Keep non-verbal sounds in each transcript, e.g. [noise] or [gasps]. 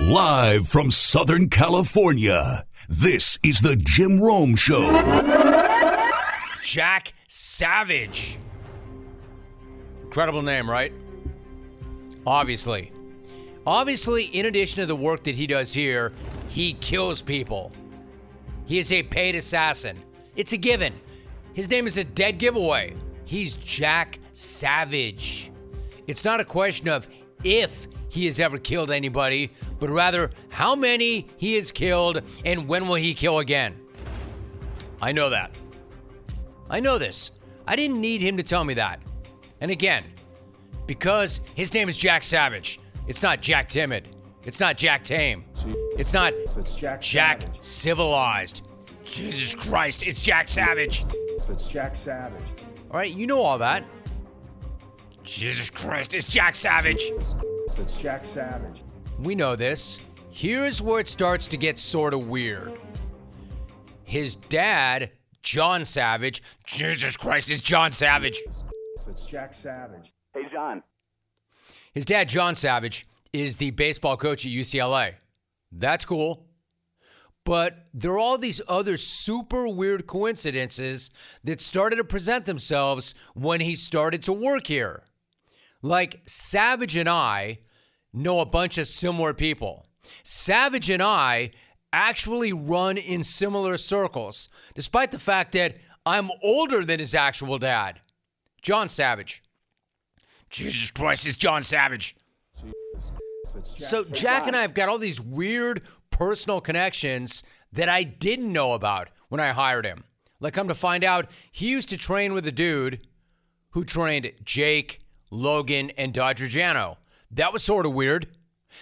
Live from Southern California, this is the Jim Rome Show. Jack Savage. Incredible name, right? Obviously. Obviously, in addition to the work that he does here, he kills people. He is a paid assassin. It's a given. His name is a dead giveaway. He's Jack Savage. It's not a question of if he has ever killed anybody, but rather how many he has killed and when will he kill again. I know that. I know this. I didn't need him to tell me that. And again, because his name is Jack Savage. It's not Jack Timid. It's not Jack Tame. It's not It's Jack Jack Savage. Civilized. Jesus Christ, it's Jack Savage. It's Jack Savage. All right, you know all that. Jesus Christ, it's Jack Savage. It's Jack Savage. We know this. Here's where it starts to get sort of weird. His dad, John Savage, Jesus Christ, it's John Savage. It's Jack Savage. Hey, John. His dad, John Savage, is the baseball coach at UCLA. That's cool. But there are all these other super weird coincidences that started to present themselves when he started to work here. Like Savage and I know a bunch of similar people. Savage and I actually run in similar circles, despite the fact that I'm older than his actual dad, John Savage. Jesus Christ, it's John Savage. It's Jack So Jack and I have got all these weird personal connections that I didn't know about when I hired him. Like come to find out, he used to train with a dude who trained Jake, Logan, and Dodger Jano. That was sort of weird.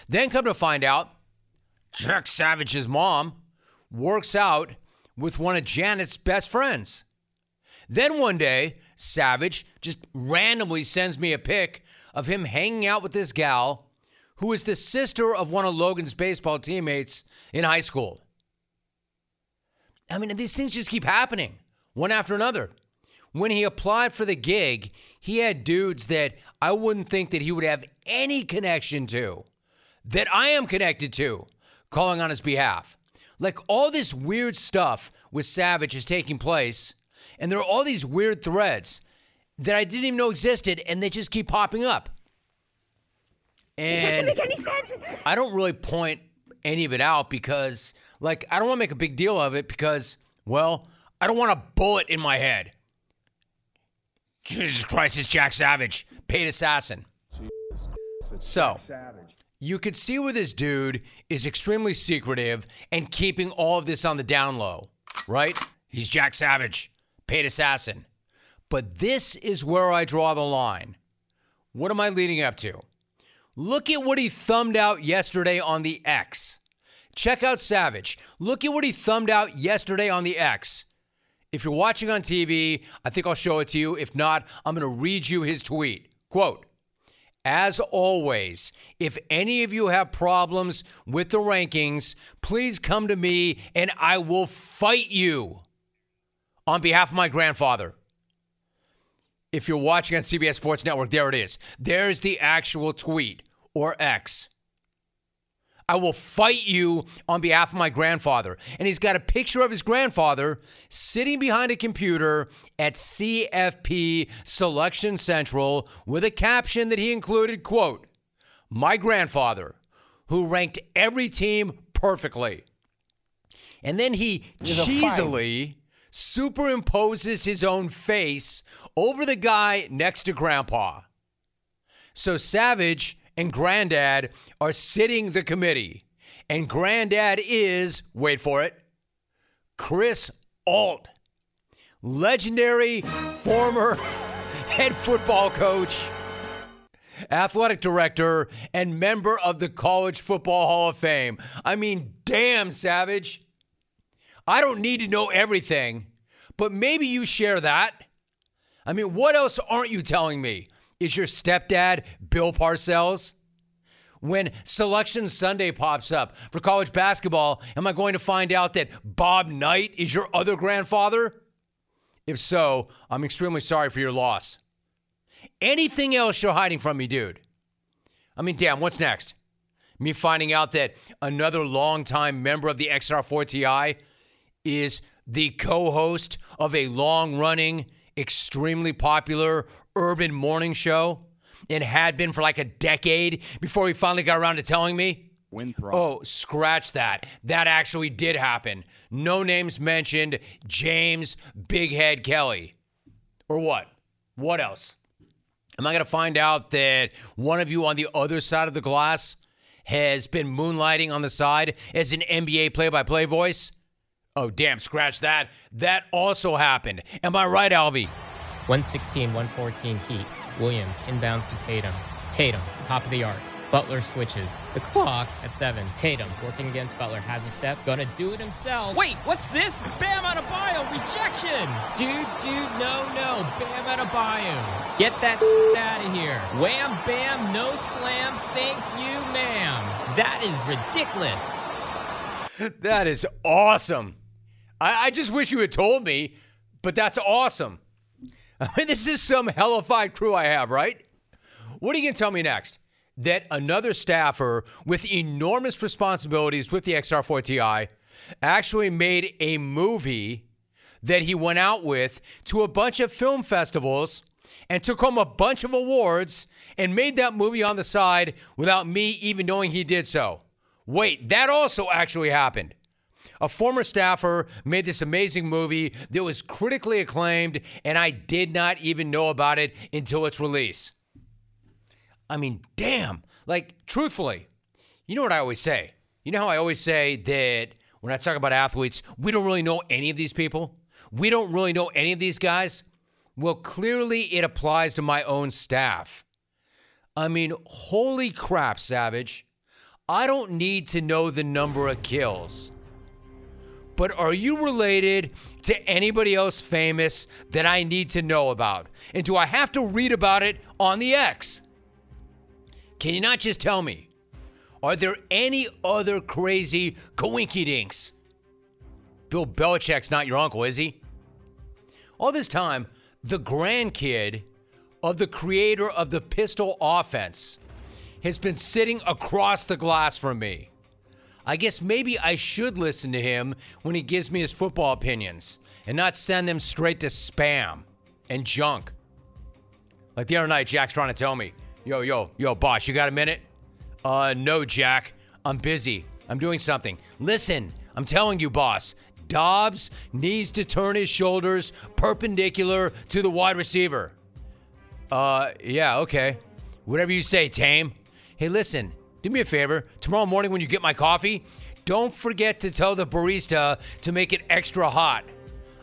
Then come to find out, Jack Savage's mom works out with one of Janet's best friends. Then one day, Savage just randomly sends me a pic of him hanging out with this gal who is the sister of one of Logan's baseball teammates in high school. I mean, these things just keep happening one after another. When he applied for the gig, he had dudes that I wouldn't think that he would have any connection to, that I am connected to, calling on his behalf. Like all this weird stuff with Savage is taking place, and there are all these weird threads that I didn't even know existed, and they just keep popping up. And make any sense. I don't really point any of it out because, like, I don't want to make a big deal of it because, well, I don't want a bullet in my head. Jesus Christ, it's Jack Savage, paid assassin. So, Savage. you could see where this dude is extremely secretive and keeping all of this on the down low, right? He's Jack Savage, paid assassin. But this is where I draw the line. What am I leading up to? Look at what he thumbed out yesterday on the X. Check out Savage. Look at what he thumbed out yesterday on the X. If you're watching on TV, I think I'll show it to you. If not, I'm going to read you his tweet. Quote, as always, if any of you have problems with the rankings, please come to me and I will fight you on behalf of my grandfather. If you're watching on CBS Sports Network, there it is. There's the actual tweet or X. I will fight you on behalf of my grandfather. And he's got a picture of his grandfather sitting behind a computer at CFP Selection Central with a caption that he included, quote, my grandfather, who ranked every team perfectly. And then he cheesily superimposes his own face over the guy next to grandpa. So Savage and Granddad are sitting the committee. And Granddad is, wait for it, Chris Ault, legendary former [laughs] head football coach, athletic director, and member of the College Football Hall of Fame. I mean, damn, Savage. I don't need to know everything, but maybe you share that. I mean, what else aren't you telling me? Is your stepdad Bill Parcells? When Selection Sunday pops up for college basketball, am I going to find out that Bob Knight is your other grandfather? If so, I'm extremely sorry for your loss. Anything else you're hiding from me, dude? I mean, damn, what's next? Me finding out that another longtime member of the XR4TI is the co host of a long running, extremely popular urban morning show and had been for like a decade before he finally got around to telling me. Winthrop. Oh, scratch that. That actually did happen. No names mentioned. James Big Head Kelly. Or what? What else? Am I going to find out that one of you on the other side of the glass has been moonlighting on the side as an NBA play by play voice? Oh, damn, scratch that. That also happened. Am I right, Alvy? 116, 114 Heat. Williams inbounds to Tatum. Tatum, top of the arc. Butler switches. The clock at seven. Tatum working against Butler has a step. Gonna do it himself. Wait, what's this? Bam Adebayo rejection. Dude, dude, no, no. Bam Adebayo. Get that [laughs] out of here. Wham, bam, no slam. Thank you, ma'am. That is ridiculous. That is awesome. I, I just wish you had told me, but that's awesome. [laughs] I mean, this is some hellified crew I have, right? What are you going to tell me next? That another staffer with enormous responsibilities with the XR4TI actually made a movie that he went out with to a bunch of film festivals and took home a bunch of awards and made that movie on the side without me even knowing he did so. Wait, that also actually happened. A former staffer made this amazing movie that was critically acclaimed, and I did not even know about it until its release. I mean, damn. Like, truthfully, you know what I always say? You know how I always say that when I talk about athletes, we don't really know any of these people? We don't really know any of these guys? Well, clearly it applies to my own staff. I mean, holy crap, Savage. I don't need to know the number of kills. But are you related to anybody else famous that I need to know about? And do I have to read about it on the X? Can you not just tell me? Are there any other crazy coinkydinks? Bill Belichick's not your uncle, is he? All this time, the grandkid of the creator of the pistol offense has been sitting across the glass from me. I guess maybe I should listen to him when he gives me his football opinions and not send them straight to spam and junk. Like the other night, Jack's trying to tell me, yo, yo, yo, boss, you got a minute? Uh, no, Jack. I'm busy. I'm doing something. Listen, I'm telling you, boss. Dobbs needs to turn his shoulders perpendicular to the wide receiver. Uh, yeah, okay. Whatever you say, Tame. Hey, listen, do me a favor. Tomorrow morning when you get my coffee, don't forget to tell the barista to make it extra hot.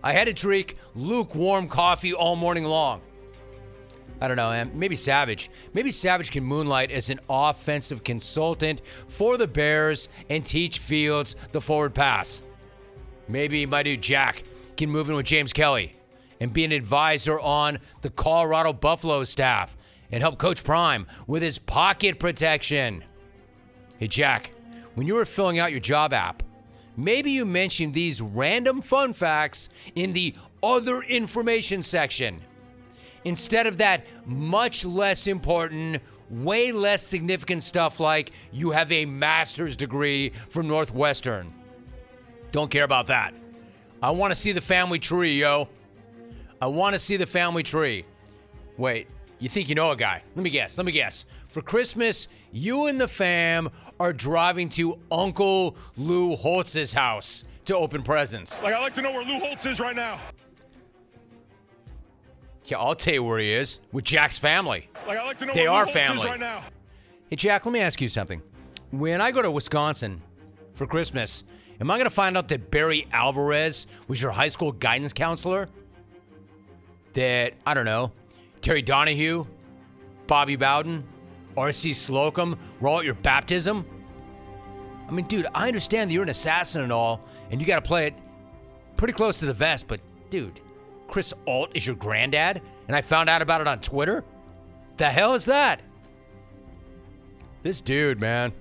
I had to drink lukewarm coffee all morning long. I don't know, man. Maybe Savage. Maybe Savage can moonlight as an offensive consultant for the Bears and teach Fields the forward pass. Maybe my dude Jack can move in with James Kelly and be an advisor on the Colorado Buffalo staff and help Coach Prime with his pocket protection. Hey, Jack, when you were filling out your job app, maybe you mentioned these random fun facts in the other information section instead of that much less important, way less significant stuff like you have a master's degree from Northwestern. Don't care about that. I want to see the family tree, yo. I want to see the family tree. Wait, you think you know a guy? Let me guess. Let me guess. For Christmas, you and the fam are driving to Uncle Lou Holtz's house to open presents. Like, I'd like to know where Lou Holtz is right now. Yeah, I'll tell you where he is with Jack's family. Like, I'd like to know They where are Lou Holtz is family. right now. Hey, Jack, let me ask you something. When I go to Wisconsin for Christmas, am I going to find out that Barry Alvarez was your high school guidance counselor? That, I don't know, Terry Donahue, Bobby Bowden, R.C. Slocum were all at your baptism? I mean, dude, I understand that you're an assassin and all, and you got to play it pretty close to the vest, but dude, Chris Ault is your granddad, and I found out about it on Twitter? The hell is that? This dude, man.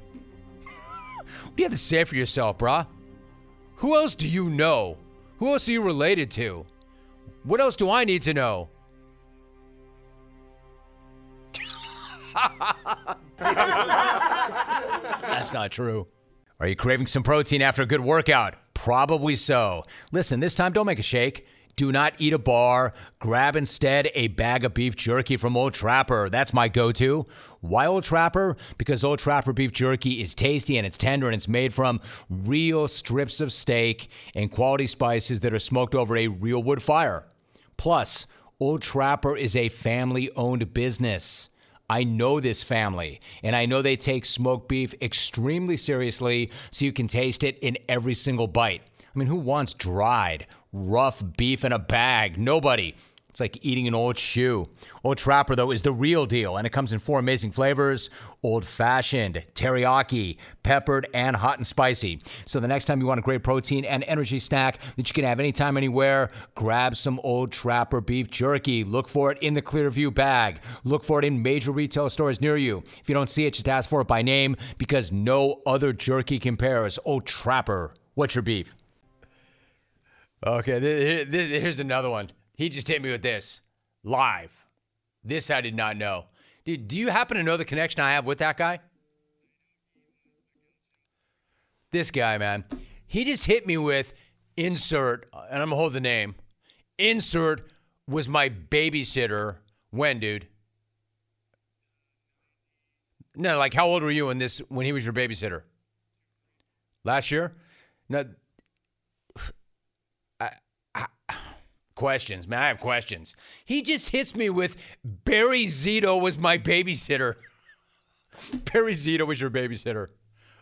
what [laughs] do you have to say for yourself, brah? Who else do you know? Who else are you related to? What else do I need to know? That's not true. Are you craving some protein after a good workout? Probably so. Listen, this time don't make a shake. Do not eat a bar. Grab instead a bag of beef jerky from Old Trapper. That's my go to. Why Old Trapper? Because Old Trapper beef jerky is tasty and it's tender and it's made from real strips of steak and quality spices that are smoked over a real wood fire. Plus, Old Trapper is a family owned business. I know this family, and I know they take smoked beef extremely seriously so you can taste it in every single bite. I mean, who wants dried, rough beef in a bag? Nobody. It's like eating an old shoe. Old Trapper, though, is the real deal, and it comes in four amazing flavors old fashioned, teriyaki, peppered, and hot and spicy. So the next time you want a great protein and energy snack that you can have anytime, anywhere, grab some Old Trapper beef jerky. Look for it in the Clearview bag. Look for it in major retail stores near you. If you don't see it, just ask for it by name because no other jerky compares. Old Trapper, what's your beef? Okay, here's another one. He just hit me with this live. This I did not know. Dude, do you happen to know the connection I have with that guy? This guy, man. He just hit me with insert, and I'm gonna hold the name. Insert was my babysitter. When, dude? No, like how old were you when this when he was your babysitter? Last year? No. I, I, questions, man. I have questions. He just hits me with Barry Zito was my babysitter. [laughs] Barry Zito was your babysitter.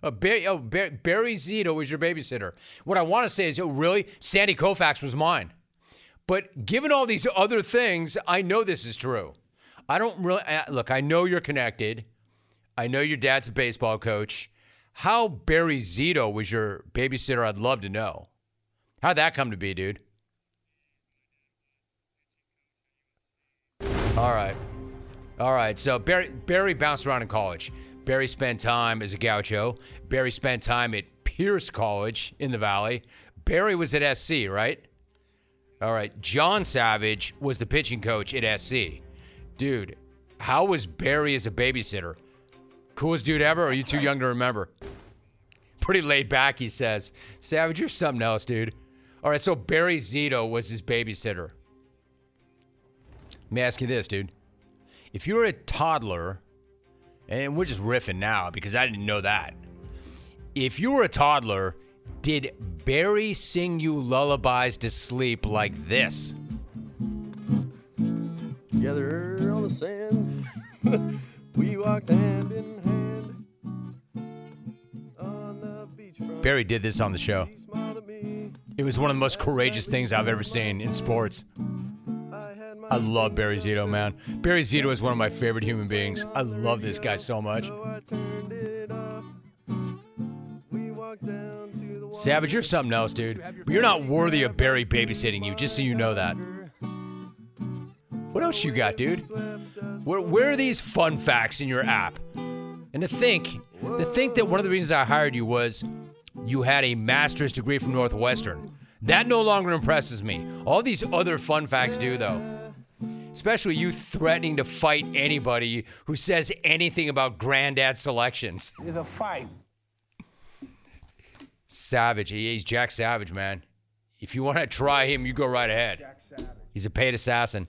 Uh, Barry, oh, Barry, Barry Zito was your babysitter. What I want to say is, oh, really? Sandy Koufax was mine. But given all these other things, I know this is true. I don't really uh, look. I know you're connected. I know your dad's a baseball coach. How Barry Zito was your babysitter? I'd love to know. How'd that come to be, dude? All right. All right. So Barry Barry bounced around in college. Barry spent time as a gaucho. Barry spent time at Pierce College in the Valley. Barry was at SC, right? All right. John Savage was the pitching coach at SC. Dude, how was Barry as a babysitter? Coolest dude ever, are you too young to remember? Pretty laid back, he says. Savage, you're something else, dude. All right, so Barry Zito was his babysitter. Let me ask you this, dude. If you were a toddler, and we're just riffing now because I didn't know that. If you were a toddler, did Barry sing you lullabies to sleep like this? Together on the sand, [laughs] we walked hand in hand on the beachfront. Barry did this on the show. He smiled at me. It was one of the most courageous things I've ever seen in sports. I love Barry Zito, man. Barry Zito is one of my favorite human beings. I love this guy so much. Savage, you're something else, dude. But you're not worthy of Barry babysitting you, just so you know that. What else you got, dude? Where, where are these fun facts in your app? And to think, to think that one of the reasons I hired you was you had a master's degree from Northwestern. That no longer impresses me. All these other fun facts do, though. Especially you threatening to fight anybody who says anything about granddad selections. It's a fight. Savage. He's Jack Savage, man. If you want to try him, you go right ahead. He's a paid assassin.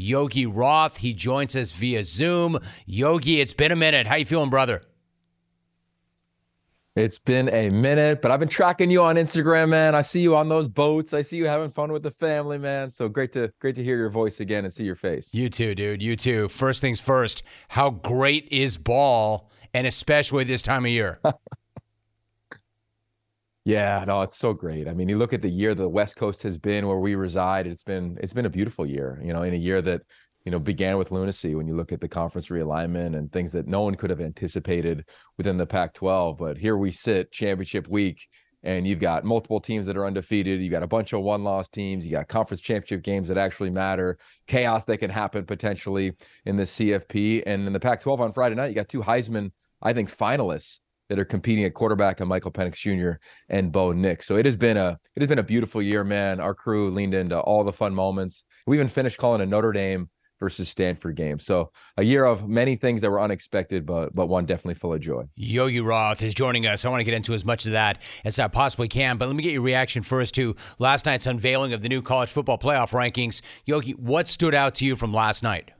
Yogi Roth, he joins us via Zoom. Yogi, it's been a minute. How you feeling, brother? It's been a minute, but I've been tracking you on Instagram, man. I see you on those boats. I see you having fun with the family, man. So great to great to hear your voice again and see your face. You too, dude. You too. First things first, how great is ball, and especially this time of year? [laughs] Yeah, no, it's so great. I mean, you look at the year the West Coast has been where we reside. It's been it's been a beautiful year. You know, in a year that you know, began with lunacy when you look at the conference realignment and things that no one could have anticipated within the Pac 12. But here we sit, championship week, and you've got multiple teams that are undefeated. You got a bunch of one loss teams. You got conference championship games that actually matter, chaos that can happen potentially in the CFP. And in the Pac 12 on Friday night, you got two Heisman, I think, finalists that are competing at quarterback and Michael Penix Jr. and Bo Nix. So it has been a it has been a beautiful year, man. Our crew leaned into all the fun moments. We even finished calling a Notre Dame versus Stanford game. So a year of many things that were unexpected, but but one definitely full of joy. Yogi Roth is joining us. I want to get into as much of that as I possibly can, but let me get your reaction first to last night's unveiling of the new college football playoff rankings. Yogi, what stood out to you from last night?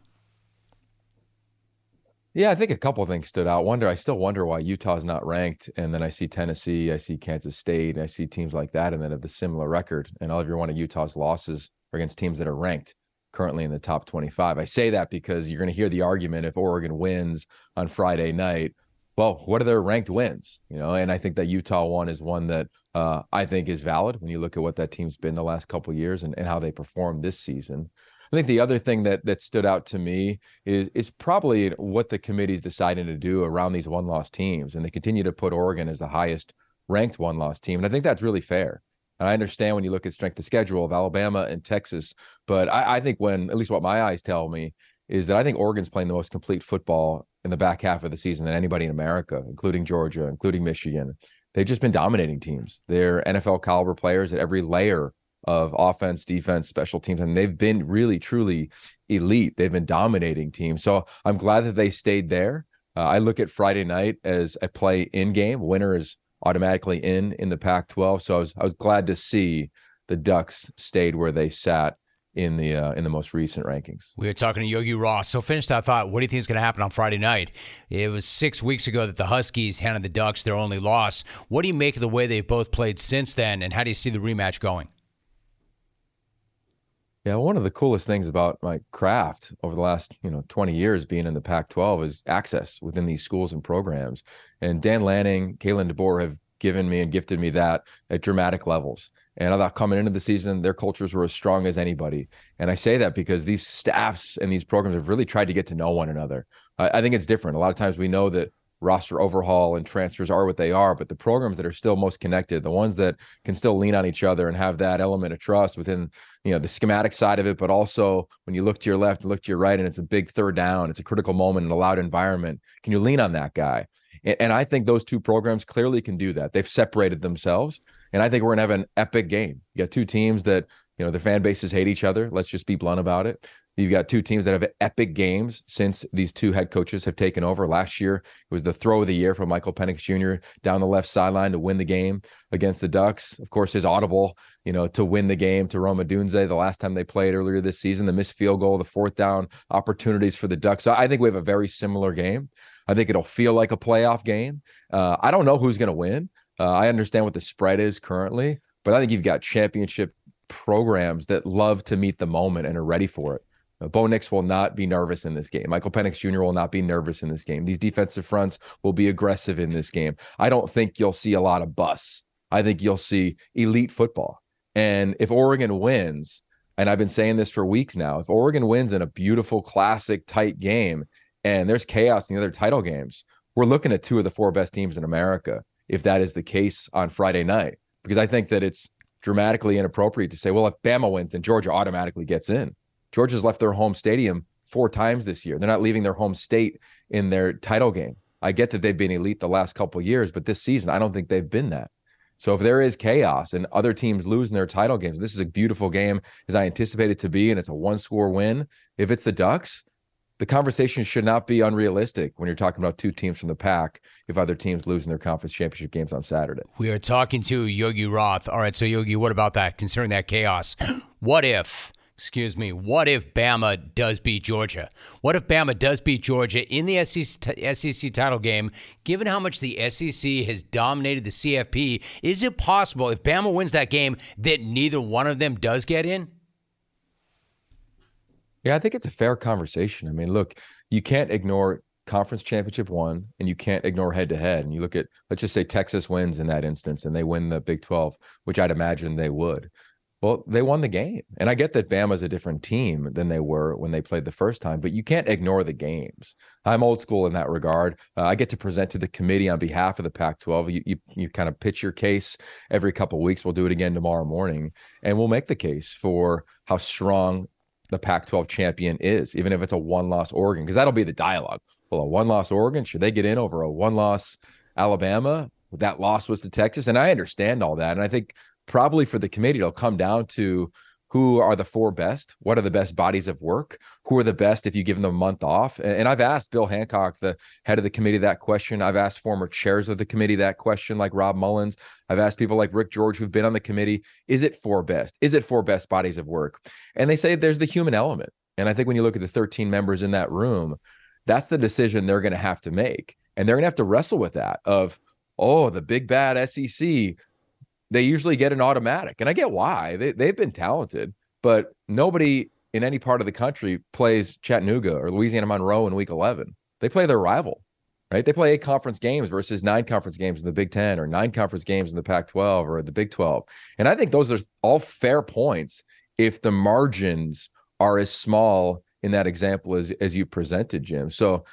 Yeah, I think a couple things stood out. Wonder, I still wonder why Utah's not ranked, and then I see Tennessee, I see Kansas State, I see teams like that, and then have the similar record. And all of your one of Utah's losses are against teams that are ranked currently in the top 25. I say that because you're going to hear the argument if Oregon wins on Friday night. Well, what are their ranked wins? You know, and I think that Utah one is one that uh, I think is valid when you look at what that team's been the last couple years and, and how they performed this season. I think the other thing that that stood out to me is is probably what the committee's deciding to do around these one loss teams, and they continue to put Oregon as the highest ranked one loss team, and I think that's really fair. And I understand when you look at strength of schedule of Alabama and Texas, but I, I, think when, at least what my eyes tell me, is that I think Oregon's playing the most complete football in the back half of the season than anybody in America, including Georgia, including Michigan. They've just been dominating teams. They're NFL caliber players at every layer of offense, defense, special teams, and they've been really, truly elite. They've been dominating teams. So I'm glad that they stayed there. Uh, I look at Friday night as a play in game. Winner is automatically in in the Pac-12. So I was I was glad to see the Ducks stayed where they sat in the uh, in the most recent rankings. We were talking to Yogi Roth. So finish that thought. What do you think is going to happen on Friday night? It was six weeks ago that the Huskies handed the Ducks their only loss. What do you make of the way they've both played since then, and how do you see the rematch going? Yeah, one of the coolest things about my craft over the last, you know, 20 years being in the Pac-12 is access within these schools and programs. And Dan Lanning, Kalen DeBoer have given me and gifted me that at dramatic levels. And I thought coming into the season, their cultures were as strong as anybody. And I say that because these staffs and these programs have really tried to get to know one another. I, I think it's different. A lot of times we know that roster overhaul and transfers are what they are, but the programs that are still most connected, the ones that can still lean on each other and have that element of trust within, you know, the schematic side of it, but also when you look to your left look to your right and it's a big third down, it's a critical moment in a loud environment. Can you lean on that guy? And, and I think those two programs clearly can do that. They've separated themselves. And I think we're gonna have an epic game. You got two teams that you know, their fan bases hate each other. Let's just be blunt about it. You've got two teams that have epic games since these two head coaches have taken over. Last year, it was the throw of the year for Michael Penix Jr. down the left sideline to win the game against the Ducks. Of course, his audible, you know, to win the game to Rome Odunze the last time they played earlier this season, the missed field goal, the fourth down opportunities for the Ducks. So I think we have a very similar game. I think it'll feel like a playoff game. Uh, I don't know who's going to win. Uh, I understand what the spread is currently, but I think you've got championship programs that love to meet the moment and are ready for it. Bo Nix will not be nervous in this game. Michael Penix Jr. will not be nervous in this game. These defensive fronts will be aggressive in this game. I don't think you'll see a lot of bus. I think you'll see elite football. And if Oregon wins, and I've been saying this for weeks now, if Oregon wins in a beautiful, classic, tight game, and there's chaos in the other title games, we're looking at two of the four best teams in America if that is the case on Friday night. Because I think that it's dramatically inappropriate to say, well, if Bama wins, then Georgia automatically gets in. Georgia's left their home stadium four times this year. They're not leaving their home state in their title game. I get that they've been elite the last couple years, but this season, I don't think they've been that. So if there is chaos and other teams losing their title games, this is a beautiful game as I anticipate it to be, and it's a one score win. If it's the Ducks, the conversation should not be unrealistic when you're talking about two teams from the pack if other teams losing their conference championship games on Saturday. We are talking to Yogi Roth. All right, so Yogi, what about that? Considering that chaos, [gasps] what if? Excuse me. What if Bama does beat Georgia? What if Bama does beat Georgia in the SEC, SEC title game? Given how much the SEC has dominated the CFP, is it possible if Bama wins that game that neither one of them does get in? Yeah, I think it's a fair conversation. I mean, look, you can't ignore conference championship one and you can't ignore head to head. And you look at, let's just say Texas wins in that instance and they win the Big 12, which I'd imagine they would. Well, they won the game. And I get that Bama's a different team than they were when they played the first time, but you can't ignore the games. I'm old school in that regard. Uh, I get to present to the committee on behalf of the Pac 12. You, you, you kind of pitch your case every couple of weeks. We'll do it again tomorrow morning, and we'll make the case for how strong the Pac 12 champion is, even if it's a one loss Oregon, because that'll be the dialogue. Well, a one loss Oregon, should they get in over a one loss Alabama? That loss was to Texas. And I understand all that. And I think probably for the committee, it'll come down to who are the four best? What are the best bodies of work? Who are the best if you give them a month off? And, I've asked Bill Hancock, the head of the committee, that question. I've asked former chairs of the committee that question, like Rob Mullens. I've asked people like Rick George, who've been on the committee, is it four best? Is it four best bodies of work? And they say there's the human element. And I think when you look at the 13 members in that room, that's the decision they're going to have to make. And they're going to have to wrestle with that of, oh, the big bad SEC they usually get an automatic. And I get why. They, they've been talented, but nobody in any part of the country plays Chattanooga or Louisiana Monroe in week 11. They play their rival, right? They play eight conference games versus nine conference games in the Big 10 or nine conference games in the Pac 12 or the Big 12. And I think those are all fair points if the margins are as small in that example as, as you presented, Jim. So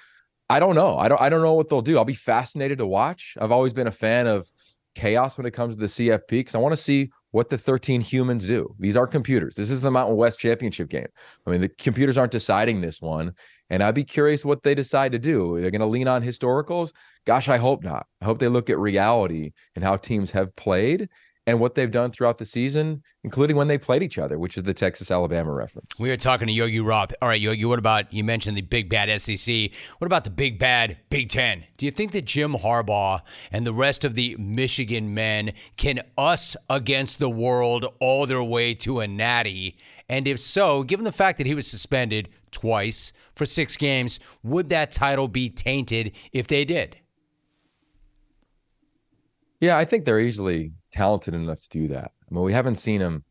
I don't know. I don't I don't know what they'll do. I'll be fascinated to watch. I've always been a fan of chaos when it comes to the CFP because I want to see what the 13 humans do. These are computers. This is the Mountain West Championship game. I mean, the computers aren't deciding this one. And I'd be curious what they decide to do. They're going to lean on historicals? Gosh, I hope not. I hope they look at reality and how teams have played and what they've done throughout the season, including when they played each other, which is the Texas Alabama reference. We were talking to Yogi Roth. All right, Yogi, what about you mentioned the big bad SEC? What about the big bad Big Ten? Do you think that Jim Harbaugh and the rest of the Michigan men can us against the world all their way to a natty? And if so, given the fact that he was suspended twice for six games, would that title be tainted if they did? Yeah, I think they're easily talented enough to do that. I mean, we haven't seen them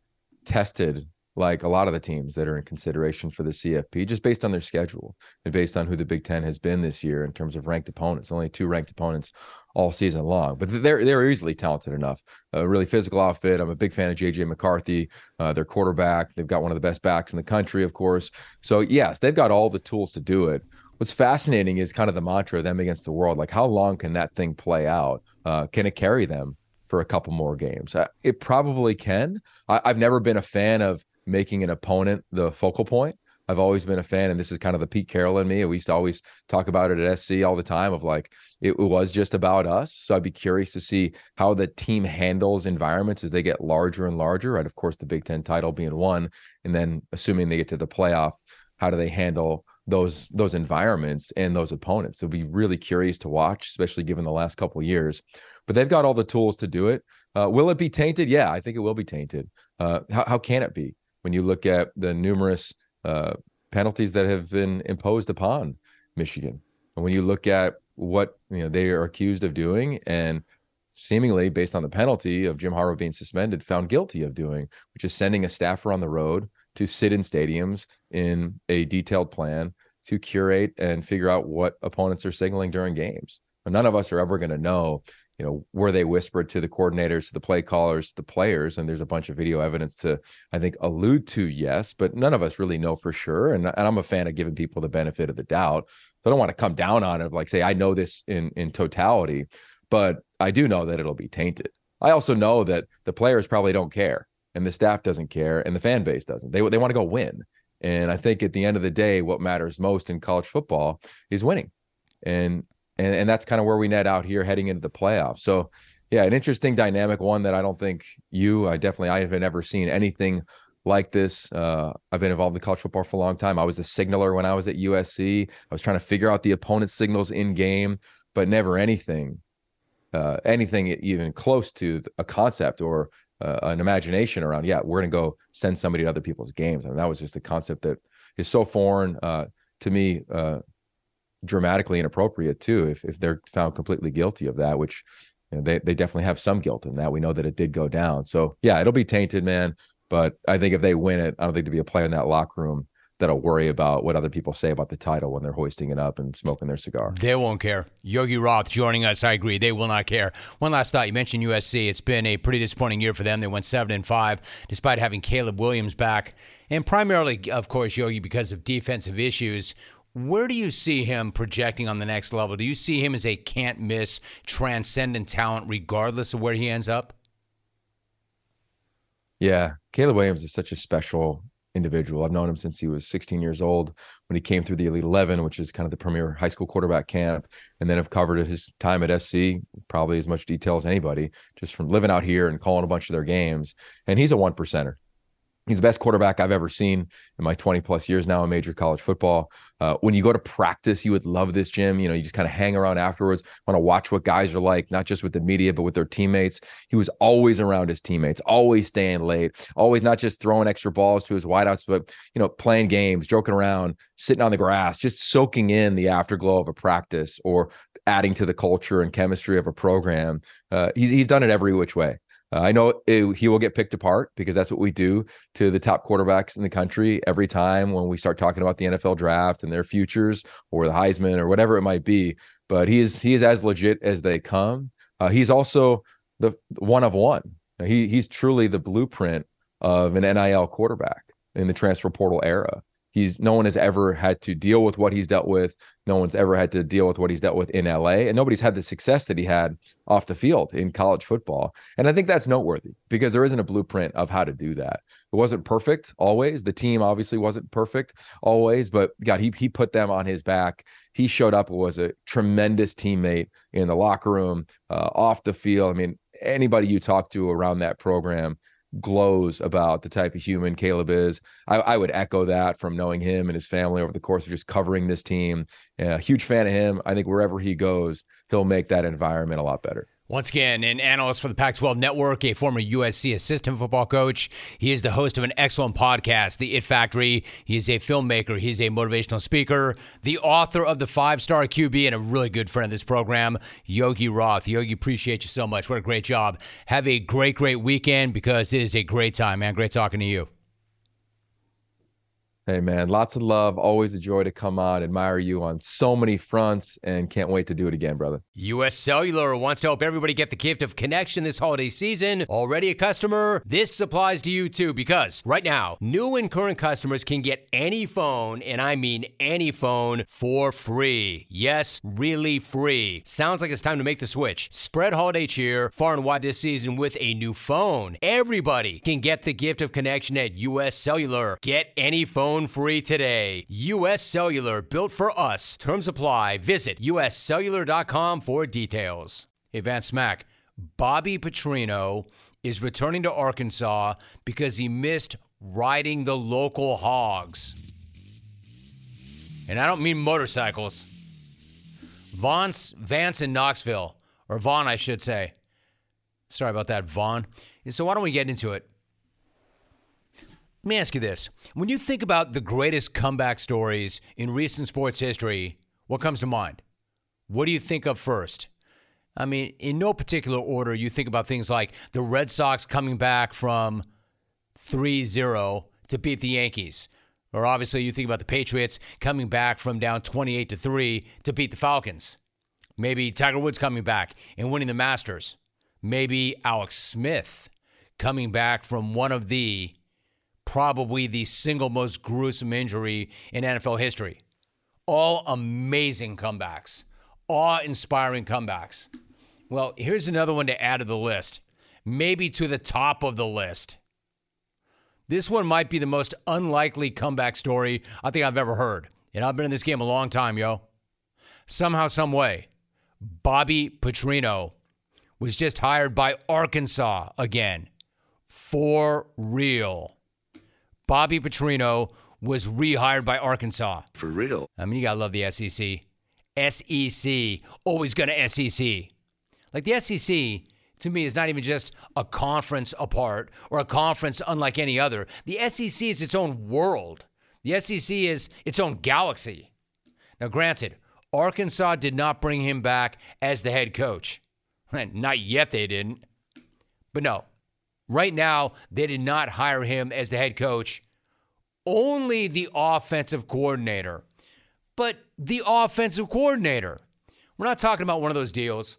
tested like a lot of the teams that are in consideration for the CFP, just based on their schedule and based on who the Big Ten has been this year in terms of ranked opponents. Only two ranked opponents all season long, but they're they're easily talented enough. A really physical outfit. I'm a big fan of JJ McCarthy, uh, their quarterback. They've got one of the best backs in the country, of course. So yes, they've got all the tools to do it. What's fascinating is kind of the mantra of them against the world. Like, how long can that thing play out? Uh, can it carry them for a couple more games? It probably can. I, I've never been a fan of making an opponent the focal point. I've always been a fan, and this is kind of the Pete Carroll in me. We used to always talk about it at SC all the time of like it was just about us. So I'd be curious to see how the team handles environments as they get larger and larger. Right, of course, the Big Ten title being one, and then assuming they get to the playoff, how do they handle those those environments and those opponents. It'll be really curious to watch, especially given the last couple years. But they've got all the tools to do it. Uh, will it be tainted? Yeah, I think it will be tainted. Uh, how, how can it be when you look at the numerous uh, penalties that have been imposed upon Michigan, and when you look at what you know they are accused of doing, and seemingly based on the penalty of Jim Harbaugh being suspended, found guilty of doing, which is sending a staffer on the road to sit in stadiums in a detailed plan to curate and figure out what opponents are signaling during games. None of us are ever going to know, you know, were they whispered to the coordinators, to the play callers, the players, and there's a bunch of video evidence to, I think, allude to yes, but none of us really know for sure. And, and I'm a fan of giving people the benefit of the doubt. So I don't want to come down on it, like say I know this in in totality, but I do know that it'll be tainted. I also know that the players probably don't care and the staff doesn't care and the fan base doesn't. They they want to go win. And I think at the end of the day, what matters most in college football is winning. And and and that's kind of where we net out here heading into the playoffs. So yeah, an interesting dynamic, one that I don't think you, I definitely I haven't ever seen anything like this. Uh, I've been involved in college football for a long time. I was a signaler when I was at USC. I was trying to figure out the opponent's signals in game, but never anything, uh, anything even close to a concept or uh, an imagination around yeah we're going to go send somebody to other people's games. I mean, that was just a concept that is so foreign uh, to me uh, dramatically inappropriate too if, if they're found completely guilty of that which you know, they, they definitely have some guilt in that. We know that it did go down. So yeah it'll be tainted man but i think if they win it i don't think to be a player in that locker room that'll worry about what other people say about the title when they're hoisting it up and smoking their cigar. They won't care. Yogi Roth joining us. I agree. They will not care. One last thought. You mentioned USC. It's been a pretty disappointing year for them. They went seven and five, despite having Caleb Williams back, and primarily, of course, Yogi because of defensive issues. Where do you see him projecting on the next level? Do you see him as a can't miss, transcendent talent, regardless of where he ends up? Yeah, Caleb Williams is such a special individual. I've known him since he was 16 years old when he came through the Elite 11, which is kind of the premier high school quarterback camp. And then I've covered his time at SC, probably as much detail as anybody, just from living out here and calling a bunch of their games. And he's a one percenter he's the best quarterback I've ever seen in my 20 plus years now in major college football. Uh, when you go to practice, you would love this gym. You know, you just kind of hang around afterwards, want to watch what guys are like, not just with the media, but with their teammates. He was always around his teammates, always staying late, always not just throwing extra balls to his wideouts, but, you know, playing games, joking around, sitting on the grass, just soaking in the afterglow of a practice or adding to the culture and chemistry of a program. Uh, he's, he's done it every which way. Uh, I know it, he will get picked apart because that's what we do to the top quarterbacks in the country every time when we start talking about the NFL draft and their futures or the Heisman or whatever it might be. But he is he is as legit as they come. Uh, he's also the one of one. He he's truly the blueprint of an NIL quarterback in the transfer portal era. He's no one has ever had to deal with what he's dealt with. No one's ever had to deal with what he's dealt with in LA, and nobody's had the success that he had off the field in college football. And I think that's noteworthy because there isn't a blueprint of how to do that. It wasn't perfect always. The team obviously wasn't perfect always, but God, he he put them on his back. He showed up was a tremendous teammate in the locker room, uh, off the field. I mean, anybody you talk to around that program glows about the type of human Caleb is. I, I, would echo that from knowing him and his family over the course of just covering this team. A huge fan of him. I think wherever he goes, he'll make that environment a lot better. Once again, an analyst for the Pac 12 Network, a former USC assistant football coach. He is the host of an excellent podcast, The It Factory. He is a filmmaker, he's a motivational speaker, the author of The Five Star QB, and a really good friend of this program, Yogi Roth. Yogi, appreciate you so much. What a great job. Have a great, great weekend because it is a great time, man. Great talking to you. Hey man, lots of love. Always a joy to come on. Admire you on so many fronts and can't wait to do it again, brother. US Cellular wants to help everybody get the gift of connection this holiday season. Already a customer? This applies to you too because right now, new and current customers can get any phone, and I mean any phone, for free. Yes, really free. Sounds like it's time to make the switch. Spread holiday cheer far and wide this season with a new phone. Everybody can get the gift of connection at US Cellular. Get any phone phone free today. US Cellular, built for us. Terms apply. Visit uscellular.com for details. Hey, Vance Smack, Bobby Petrino is returning to Arkansas because he missed riding the local hogs. And I don't mean motorcycles. Vance, Vance in Knoxville, or Vaughn, I should say. Sorry about that, Vaughn. So why don't we get into it? Let me ask you this. When you think about the greatest comeback stories in recent sports history, what comes to mind? What do you think of first? I mean, in no particular order, you think about things like the Red Sox coming back from 3 0 to beat the Yankees. Or obviously, you think about the Patriots coming back from down 28 to 3 to beat the Falcons. Maybe Tiger Woods coming back and winning the Masters. Maybe Alex Smith coming back from one of the probably the single most gruesome injury in NFL history. All amazing comebacks, awe inspiring comebacks. Well, here's another one to add to the list, maybe to the top of the list. This one might be the most unlikely comeback story I think I've ever heard. And I've been in this game a long time, yo. Somehow, some way, Bobby Petrino was just hired by Arkansas again. For real. Bobby Petrino was rehired by Arkansas. For real. I mean, you got to love the SEC. SEC. Always going to SEC. Like the SEC, to me, is not even just a conference apart or a conference unlike any other. The SEC is its own world, the SEC is its own galaxy. Now, granted, Arkansas did not bring him back as the head coach. [laughs] Not yet, they didn't. But no, Right now, they did not hire him as the head coach only the offensive coordinator, but the offensive coordinator. We're not talking about one of those deals,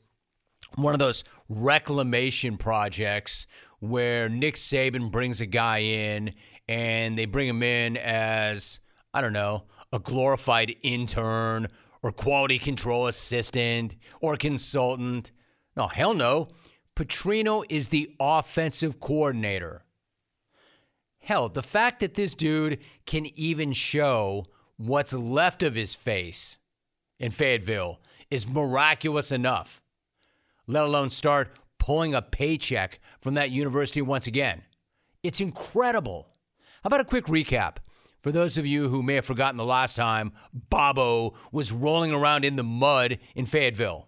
one of those reclamation projects where Nick Saban brings a guy in and they bring him in as, I don't know, a glorified intern or quality control assistant or consultant. No, hell no. Petrino is the offensive coordinator. Hell, the fact that this dude can even show what's left of his face in Fayetteville is miraculous enough, let alone start pulling a paycheck from that university once again. It's incredible. How about a quick recap? For those of you who may have forgotten the last time Bobo was rolling around in the mud in Fayetteville.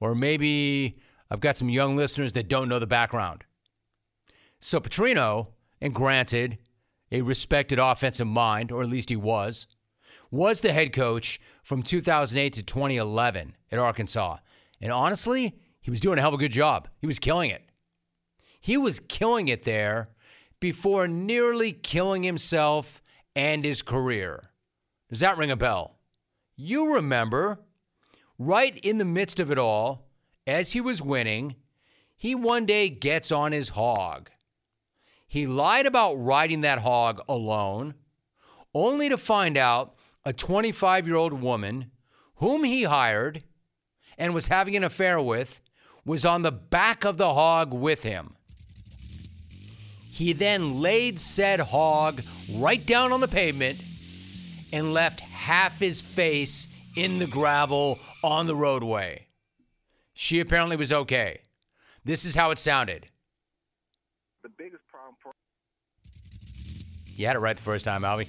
Or maybe I've got some young listeners that don't know the background. So Petrino, and granted, a respected offensive mind, or at least he was, was the head coach from 2008 to 2011 at Arkansas. And honestly, he was doing a hell of a good job. He was killing it. He was killing it there before nearly killing himself and his career. Does that ring a bell? You remember, right in the midst of it all, as he was winning, he one day gets on his hog. He lied about riding that hog alone, only to find out a 25 year old woman whom he hired and was having an affair with was on the back of the hog with him. He then laid said hog right down on the pavement and left half his face in the gravel on the roadway. She apparently was okay. This is how it sounded. The biggest problem for You had it right the first time, Albie.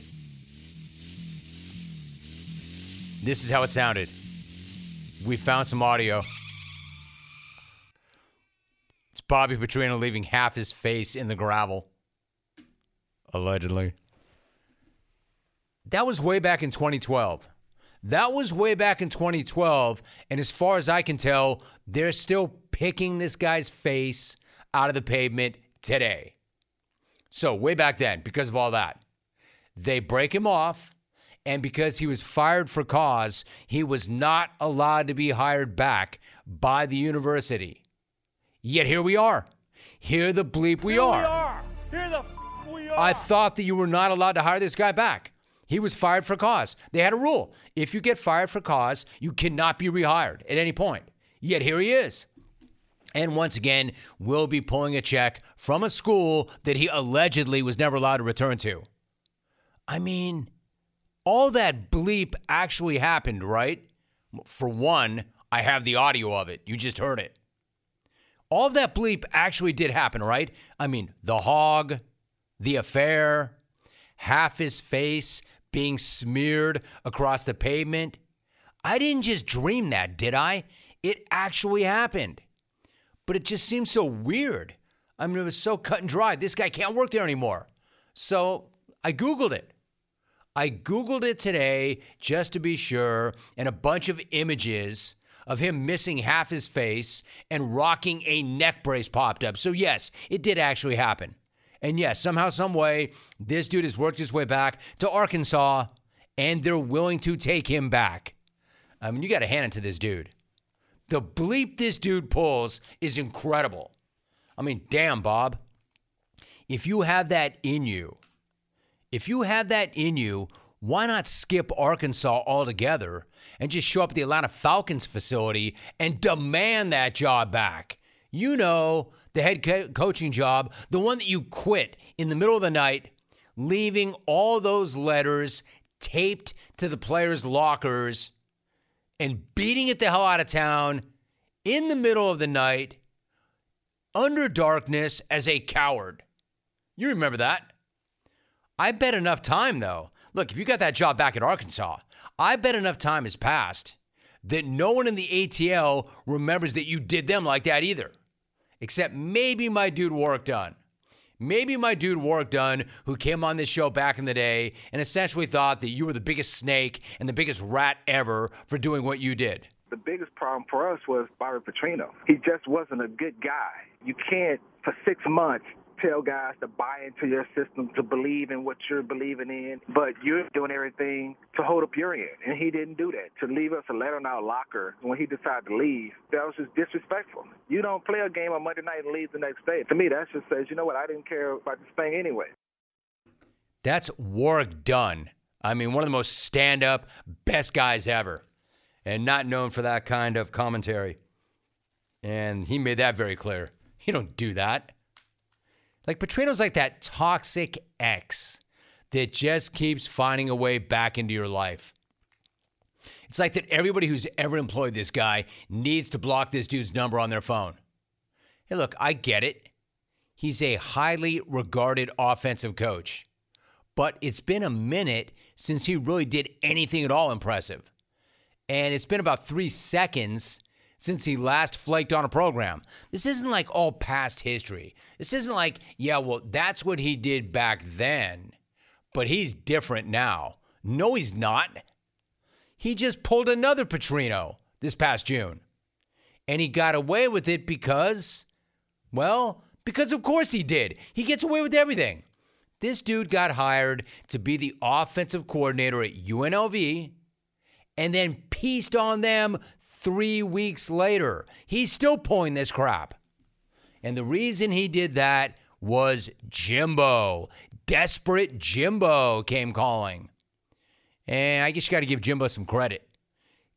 This is how it sounded. We found some audio. It's Bobby Petrino leaving half his face in the gravel. Allegedly. That was way back in 2012. That was way back in 2012. And as far as I can tell, they're still picking this guy's face out of the pavement today. So, way back then, because of all that, they break him off. And because he was fired for cause, he was not allowed to be hired back by the university. Yet here we are. Here the bleep we are. Here the f- we are. I thought that you were not allowed to hire this guy back. He was fired for cause. They had a rule. If you get fired for cause, you cannot be rehired at any point. Yet here he is. And once again, will be pulling a check from a school that he allegedly was never allowed to return to. I mean, all that bleep actually happened, right? For one, I have the audio of it. You just heard it. All that bleep actually did happen, right? I mean, the hog, the affair, half his face being smeared across the pavement. I didn't just dream that, did I? It actually happened. But it just seems so weird. I mean, it was so cut and dry. This guy can't work there anymore. So I Googled it. I Googled it today just to be sure, and a bunch of images of him missing half his face and rocking a neck brace popped up. So, yes, it did actually happen. And yes, somehow, some way, this dude has worked his way back to Arkansas, and they're willing to take him back. I mean, you got to hand it to this dude. The bleep this dude pulls is incredible. I mean, damn, Bob. If you have that in you, if you have that in you, why not skip Arkansas altogether and just show up at the Atlanta Falcons facility and demand that job back? You know, the head co- coaching job, the one that you quit in the middle of the night, leaving all those letters taped to the players' lockers and beating it the hell out of town in the middle of the night under darkness as a coward. You remember that? I bet enough time, though. Look, if you got that job back in Arkansas, I bet enough time has passed that no one in the ATL remembers that you did them like that either. Except maybe my dude Warrick Dunn. Maybe my dude Warrick Dunn, who came on this show back in the day and essentially thought that you were the biggest snake and the biggest rat ever for doing what you did. the biggest problem for us was Bobby Petrino. He just wasn't a good guy. You can't, for six months, tell guys to buy into your system, to believe in what you're believing in, but you're doing everything to hold up your end. And he didn't do that. To leave us a letter in our locker when he decided to leave, that was just disrespectful. You don't play a game on Monday night and leave the next day. To me, that just says, you know what, I didn't care about this thing anyway. That's Warrick Dunn. I mean, one of the most stand up, best guys ever, and not known for that kind of commentary. And he made that very clear. You don't do that. Like, Petrino's like that toxic ex that just keeps finding a way back into your life. It's like that everybody who's ever employed this guy needs to block this dude's number on their phone. Hey, look, I get it. He's a highly regarded offensive coach but it's been a minute since he really did anything at all impressive. And it's been about three seconds since he last flaked on a program. This isn't like all past history. This isn't like, yeah, well, that's what he did back then, but he's different now. No, he's not. He just pulled another Petrino this past June. And he got away with it because, well, because of course he did. He gets away with everything. This dude got hired to be the offensive coordinator at UNLV and then pieced on them three weeks later. He's still pulling this crap. And the reason he did that was Jimbo. Desperate Jimbo came calling. And I guess you got to give Jimbo some credit.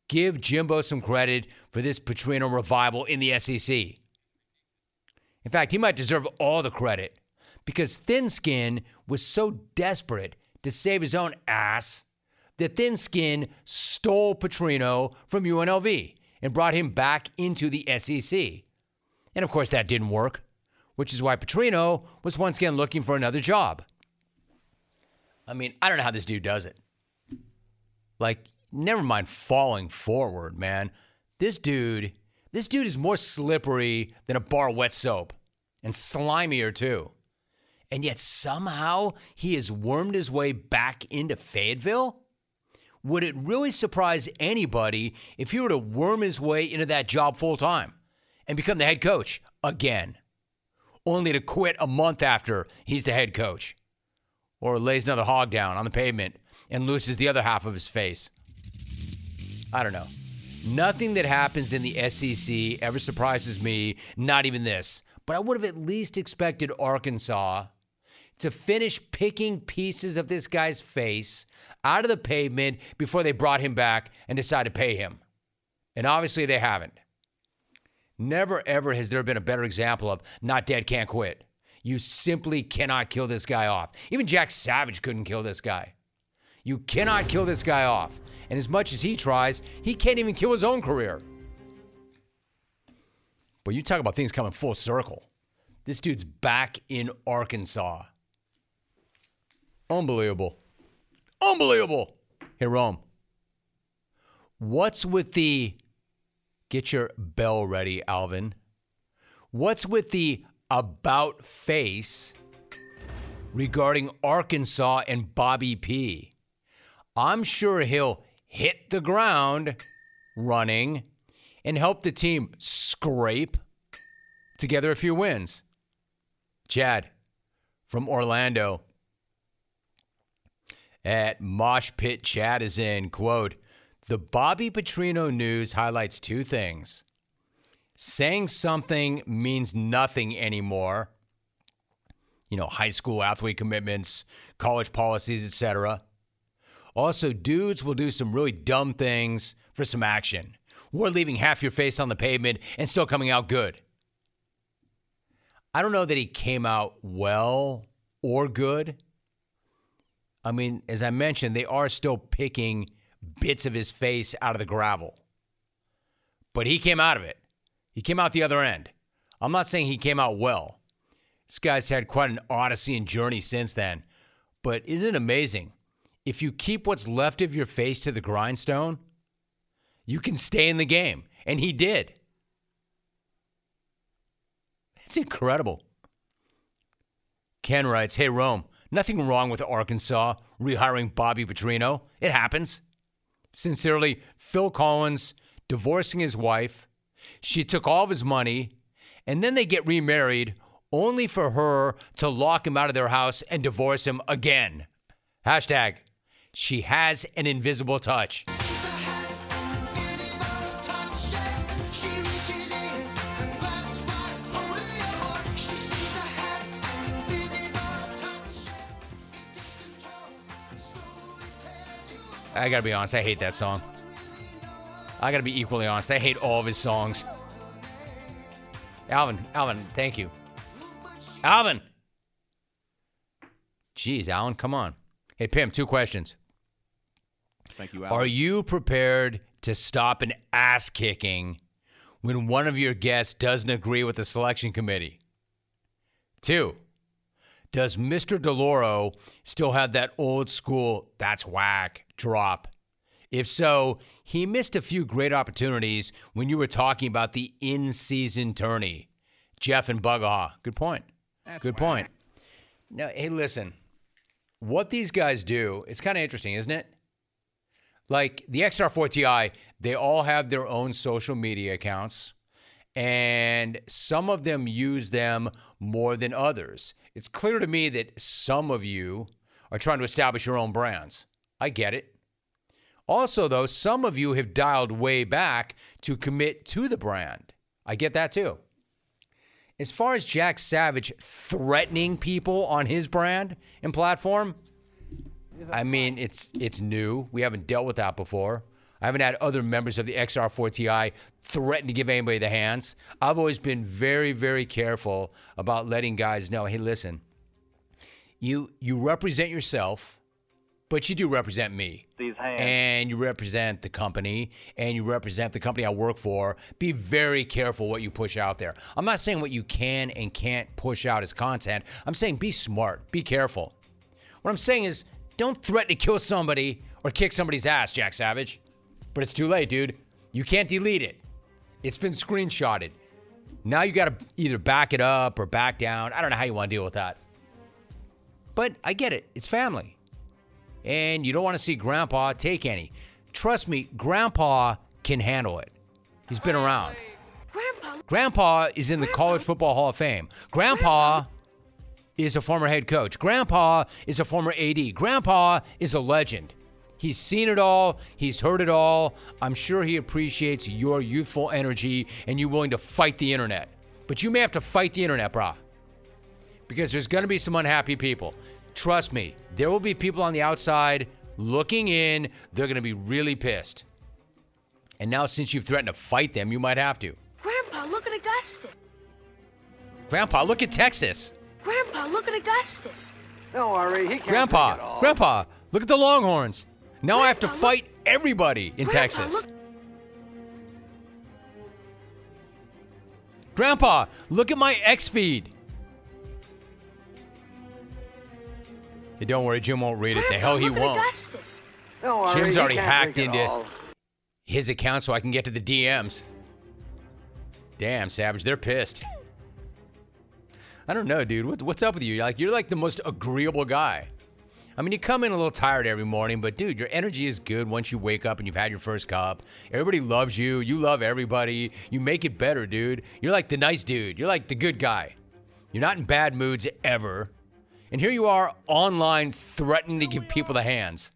Give Jimbo some credit for this Petrino revival in the SEC. In fact, he might deserve all the credit because Thin Skin was so desperate to save his own ass that Thin Skin stole Petrino from UNLV and brought him back into the SEC. And of course, that didn't work, which is why Petrino was once again looking for another job. I mean, I don't know how this dude does it. Like, never mind falling forward, man. This dude, this dude is more slippery than a bar wet soap and slimier too and yet somehow he has wormed his way back into Fayetteville? Would it really surprise anybody if he were to worm his way into that job full time and become the head coach again, only to quit a month after he's the head coach? Or lays another hog down on the pavement and loses the other half of his face? I don't know. Nothing that happens in the SEC ever surprises me, not even this. But I would have at least expected Arkansas to finish picking pieces of this guy's face out of the pavement before they brought him back and decided to pay him. And obviously they haven't. Never, ever has there been a better example of not dead, can't quit. You simply cannot kill this guy off. Even Jack Savage couldn't kill this guy. You cannot kill this guy off. And as much as he tries, he can't even kill his own career. But you talk about things coming full circle. This dude's back in Arkansas. Unbelievable. Unbelievable. Hey, Rome. What's with the get your bell ready, Alvin? What's with the about face regarding Arkansas and Bobby P? I'm sure he'll hit the ground running and help the team scrape together a few wins. Chad from Orlando at Mosh Pit Chat is in, quote, the Bobby Petrino news highlights two things. Saying something means nothing anymore. You know, high school athlete commitments, college policies, etc. Also, dudes will do some really dumb things for some action. We're leaving half your face on the pavement and still coming out good. I don't know that he came out well or good. I mean, as I mentioned, they are still picking bits of his face out of the gravel. But he came out of it. He came out the other end. I'm not saying he came out well. This guy's had quite an odyssey and journey since then. But isn't it amazing? If you keep what's left of your face to the grindstone, you can stay in the game. And he did. It's incredible. Ken writes Hey, Rome, Nothing wrong with Arkansas rehiring Bobby Petrino. It happens. Sincerely, Phil Collins divorcing his wife. She took all of his money, and then they get remarried only for her to lock him out of their house and divorce him again. Hashtag, she has an invisible touch. I gotta be honest, I hate that song. I gotta be equally honest, I hate all of his songs. Alvin, Alvin, thank you. Alvin! Jeez, Alvin, come on. Hey, Pim, two questions. Thank you, Are you prepared to stop an ass kicking when one of your guests doesn't agree with the selection committee? Two, does Mr. DeLauro still have that old school, that's whack drop? If so, he missed a few great opportunities when you were talking about the in season tourney. Jeff and Bugaha. Good point. Good point. Now, hey, listen, what these guys do, it's kind of interesting, isn't it? Like the XR4TI, they all have their own social media accounts, and some of them use them more than others. It's clear to me that some of you are trying to establish your own brands. I get it. Also, though, some of you have dialed way back to commit to the brand. I get that too. As far as Jack Savage threatening people on his brand and platform, I mean, it's it's new. We haven't dealt with that before. I haven't had other members of the XR4TI threaten to give anybody the hands. I've always been very, very careful about letting guys know, hey, listen, you you represent yourself, but you do represent me. These hands. And you represent the company and you represent the company I work for. Be very careful what you push out there. I'm not saying what you can and can't push out as content. I'm saying be smart, be careful. What I'm saying is don't threaten to kill somebody or kick somebody's ass, Jack Savage. But it's too late, dude. You can't delete it. It's been screenshotted. Now you got to either back it up or back down. I don't know how you want to deal with that. But I get it. It's family. And you don't want to see grandpa take any. Trust me, grandpa can handle it. He's been around. Grandpa, Grandpa is in the College Football Hall of Fame. Grandpa is a former head coach. Grandpa is a former AD. Grandpa is a legend. He's seen it all, he's heard it all. I'm sure he appreciates your youthful energy and you willing to fight the internet. But you may have to fight the internet, brah. Because there's going to be some unhappy people. Trust me, there will be people on the outside looking in. They're going to be really pissed. And now, since you've threatened to fight them, you might have to. Grandpa, look at Augustus. Grandpa, look at Texas. Grandpa, look at Augustus. Don't worry, he can't Grandpa, take it all. Grandpa, look at the Longhorns. Now I have to Grandpa, fight everybody in Grandpa, Texas. look- Grandpa, look at my X feed. Hey, don't worry, Jim won't read it. The hell he won't. Augustus. Don't worry, Jim's already hacked into- His account so I can get to the DMs. Damn, Savage, they're pissed. [laughs] I don't know, dude. What, what's up with you? Like, you're like the most agreeable guy. I mean, you come in a little tired every morning, but dude, your energy is good once you wake up and you've had your first cup. Everybody loves you. You love everybody. You make it better, dude. You're like the nice dude. You're like the good guy. You're not in bad moods ever. And here you are online threatening to give people the hands.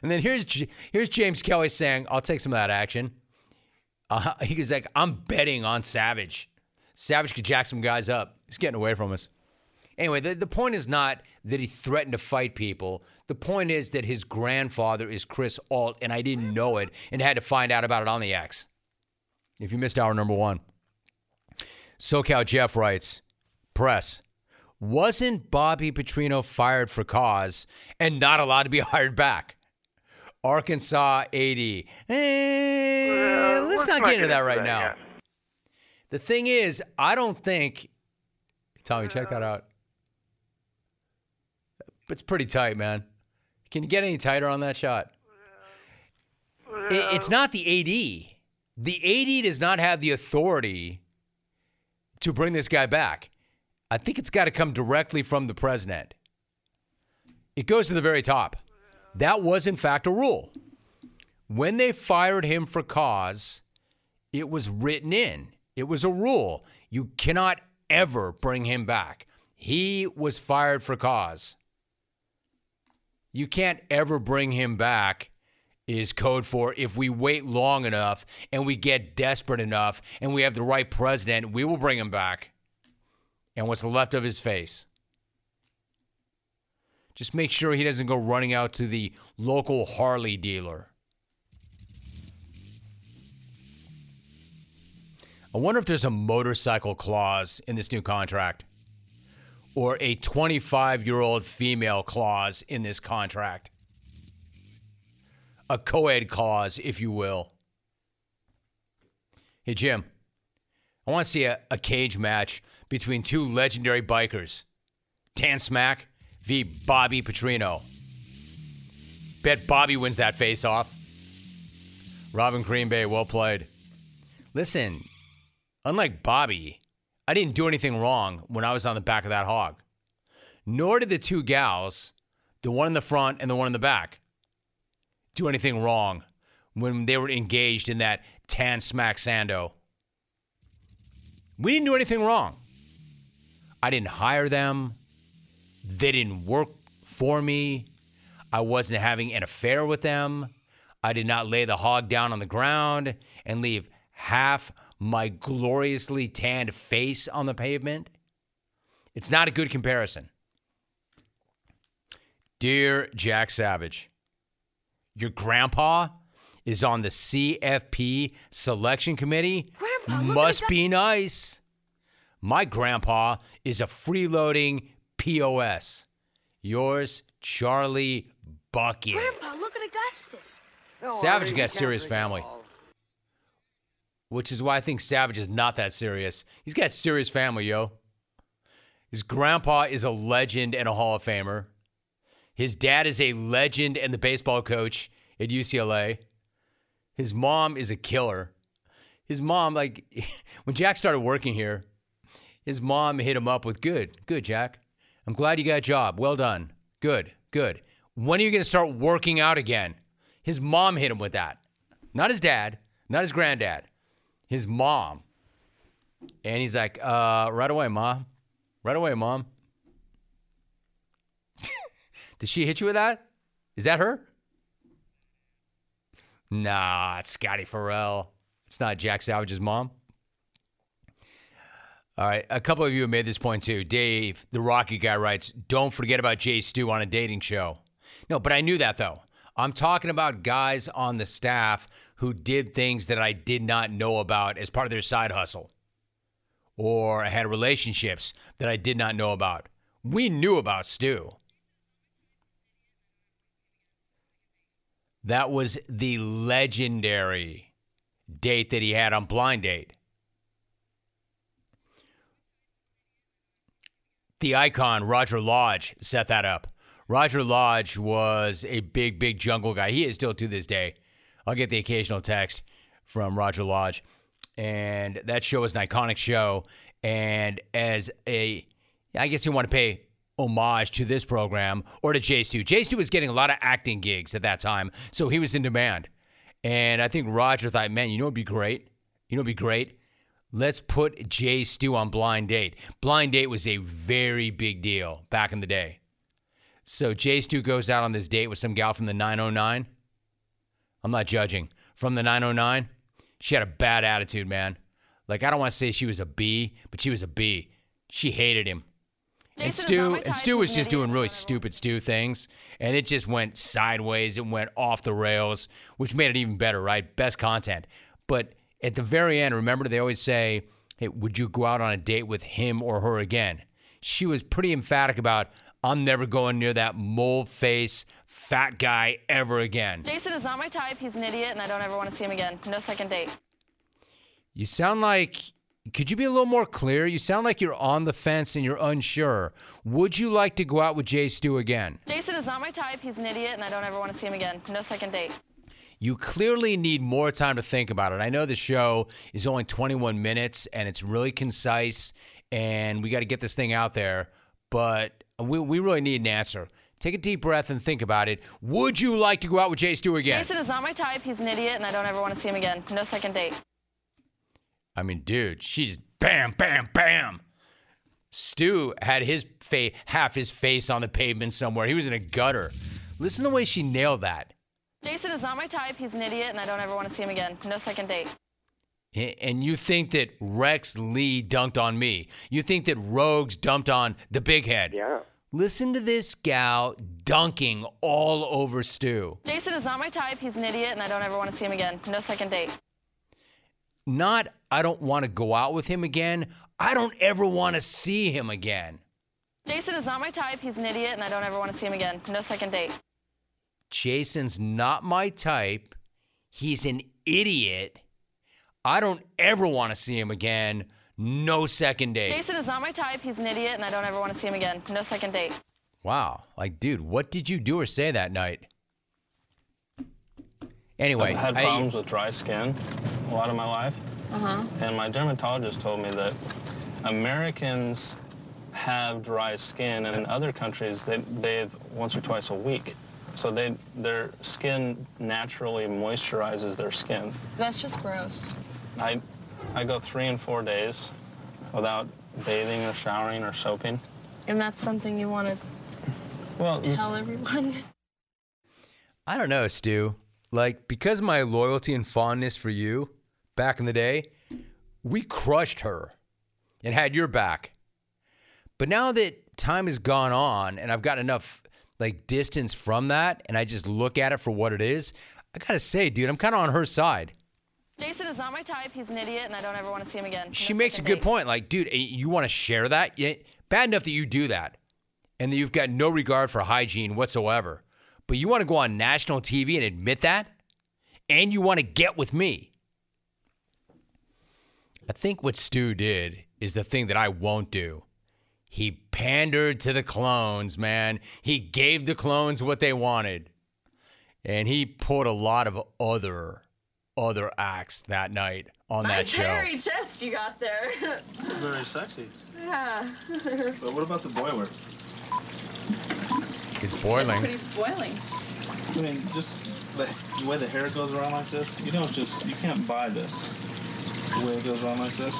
And then here's here's James Kelly saying, "I'll take some of that action." Uh, he was like, "I'm betting on Savage. Savage could jack some guys up. He's getting away from us." Anyway, the, the point is not that he threatened to fight people. The point is that his grandfather is Chris Ault, and I didn't know it and had to find out about it on the X. If you missed hour number one, SoCal Jeff writes, press. Wasn't Bobby Petrino fired for cause and not allowed to be [laughs] hired back? Arkansas 80. Eh, let's not get into that right now. The thing is, I don't think. Tommy, check that out. It's pretty tight, man. Can you get any tighter on that shot? It- it's not the AD. The AD does not have the authority to bring this guy back. I think it's got to come directly from the president. It goes to the very top. That was, in fact, a rule. When they fired him for cause, it was written in. It was a rule. You cannot ever bring him back. He was fired for cause. You can't ever bring him back is code for if we wait long enough and we get desperate enough and we have the right president, we will bring him back. And what's left of his face. Just make sure he doesn't go running out to the local Harley dealer. I wonder if there's a motorcycle clause in this new contract or a 25 year old female clause in this contract. A co ed clause, if you will. Hey, Jim, I want to see a, a cage match between two legendary bikers Dan Smack v. Bobby Petrino. Bet Bobby wins that face off. Robin Green Bay, well played. Listen, unlike Bobby, I didn't do anything wrong when I was on the back of that hog. Nor did the two gals, the one in the front and the one in the back, do anything wrong when they were engaged in that tan smack sando. We didn't do anything wrong. I didn't hire them. They didn't work for me. I wasn't having an affair with them. I did not lay the hog down on the ground and leave half my gloriously tanned face on the pavement. It's not a good comparison. Dear Jack Savage, your grandpa is on the CFP selection committee. Grandpa, Must at be nice. My grandpa is a freeloading POS. Yours, Charlie Bucket. Grandpa, look at Augustus. Savage got serious family. Which is why I think Savage is not that serious. He's got serious family, yo. His grandpa is a legend and a Hall of Famer. His dad is a legend and the baseball coach at UCLA. His mom is a killer. His mom, like, [laughs] when Jack started working here, his mom hit him up with, Good, good, Jack. I'm glad you got a job. Well done. Good, good. When are you going to start working out again? His mom hit him with that. Not his dad, not his granddad, his mom. And he's like, uh, right away, mom. Right away, mom. [laughs] Did she hit you with that? Is that her? Nah, it's Scotty Farrell. It's not Jack Savage's mom. All right, a couple of you have made this point too. Dave, the Rocky guy, writes, "Don't forget about Jay Stu on a dating show." No, but I knew that though. I'm talking about guys on the staff who did things that I did not know about as part of their side hustle, or had relationships that I did not know about. We knew about Stu. That was the legendary date that he had on Blind Date. The icon, Roger Lodge, set that up. Roger Lodge was a big, big jungle guy. He is still to this day. I'll get the occasional text from Roger Lodge. And that show was an iconic show. And as a, I guess you want to pay homage to this program or to Jay Stu. Jay Stu was getting a lot of acting gigs at that time, so he was in demand. And I think Roger thought, man, you know what'd be great? You know what'd be great? Let's put Jay Stu on Blind Date. Blind Date was a very big deal back in the day. So Jay Stu goes out on this date with some gal from the 909. I'm not judging. From the 909, she had a bad attitude, man. Like I don't want to say she was a B, but she was a B. She hated him. And Jason not Stu and Stu was just doing really stupid Stu things, and it just went sideways. It went off the rails, which made it even better, right? Best content. But at the very end, remember they always say, "Hey, would you go out on a date with him or her again?" She was pretty emphatic about, "I'm never going near that mole face fat guy ever again." Jason is not my type. He's an idiot, and I don't ever want to see him again. No second date. You sound like. Could you be a little more clear? You sound like you're on the fence and you're unsure. Would you like to go out with Jay Stu again? Jason is not my type. He's an idiot, and I don't ever want to see him again. No second date. You clearly need more time to think about it. I know the show is only 21 minutes and it's really concise, and we got to get this thing out there, but we, we really need an answer. Take a deep breath and think about it. Would you like to go out with Jay Stu again? Jason is not my type. He's an idiot, and I don't ever want to see him again. No second date. I mean, dude, she's bam, bam, bam. Stu had his face, half his face on the pavement somewhere. He was in a gutter. Listen to the way she nailed that. Jason is not my type. He's an idiot, and I don't ever want to see him again. No second date. And you think that Rex Lee dunked on me. You think that Rogues dumped on the big head. Yeah. Listen to this gal dunking all over Stu. Jason is not my type. He's an idiot, and I don't ever want to see him again. No second date. Not, I don't want to go out with him again. I don't ever want to see him again. Jason is not my type. He's an idiot, and I don't ever want to see him again. No second date. Jason's not my type. He's an idiot. I don't ever want to see him again. No second date. Jason is not my type. He's an idiot, and I don't ever want to see him again. No second date. Wow. Like, dude, what did you do or say that night? Anyway, I've had I- problems with dry skin a lot of my life. Uh-huh. And my dermatologist told me that Americans have dry skin, and in other countries they bathe once or twice a week. So they, their skin naturally moisturizes their skin. That's just gross. I, I go three and four days without bathing or showering or soaping. And that's something you want to Well, tell everyone. [laughs] I don't know, Stu. Like, because of my loyalty and fondness for you back in the day, we crushed her and had your back. But now that time has gone on and I've got enough like distance from that and I just look at it for what it is, I gotta say, dude, I'm kind of on her side. Jason is not my type. He's an idiot, and I don't ever want to see him again. She No makes a good date. point. Like, dude, eh, you want to share that? Yeah, bad enough that you do that and that you've got no regard for hygiene whatsoever. But you want to go on national TV and admit that? And you want to get with me? I think what Stu did is the thing that I won't do. He pandered to the clones, man. He gave the clones what they wanted. And he put a lot of other other acts that night on that Nice show. hairy chest you got there. very sexy. yeah. But what about the boiler? It's boiling. pretty boiling. I mean, just the, the way the hair goes around like this, you don't just, you can't buy this. The way it goes around like this.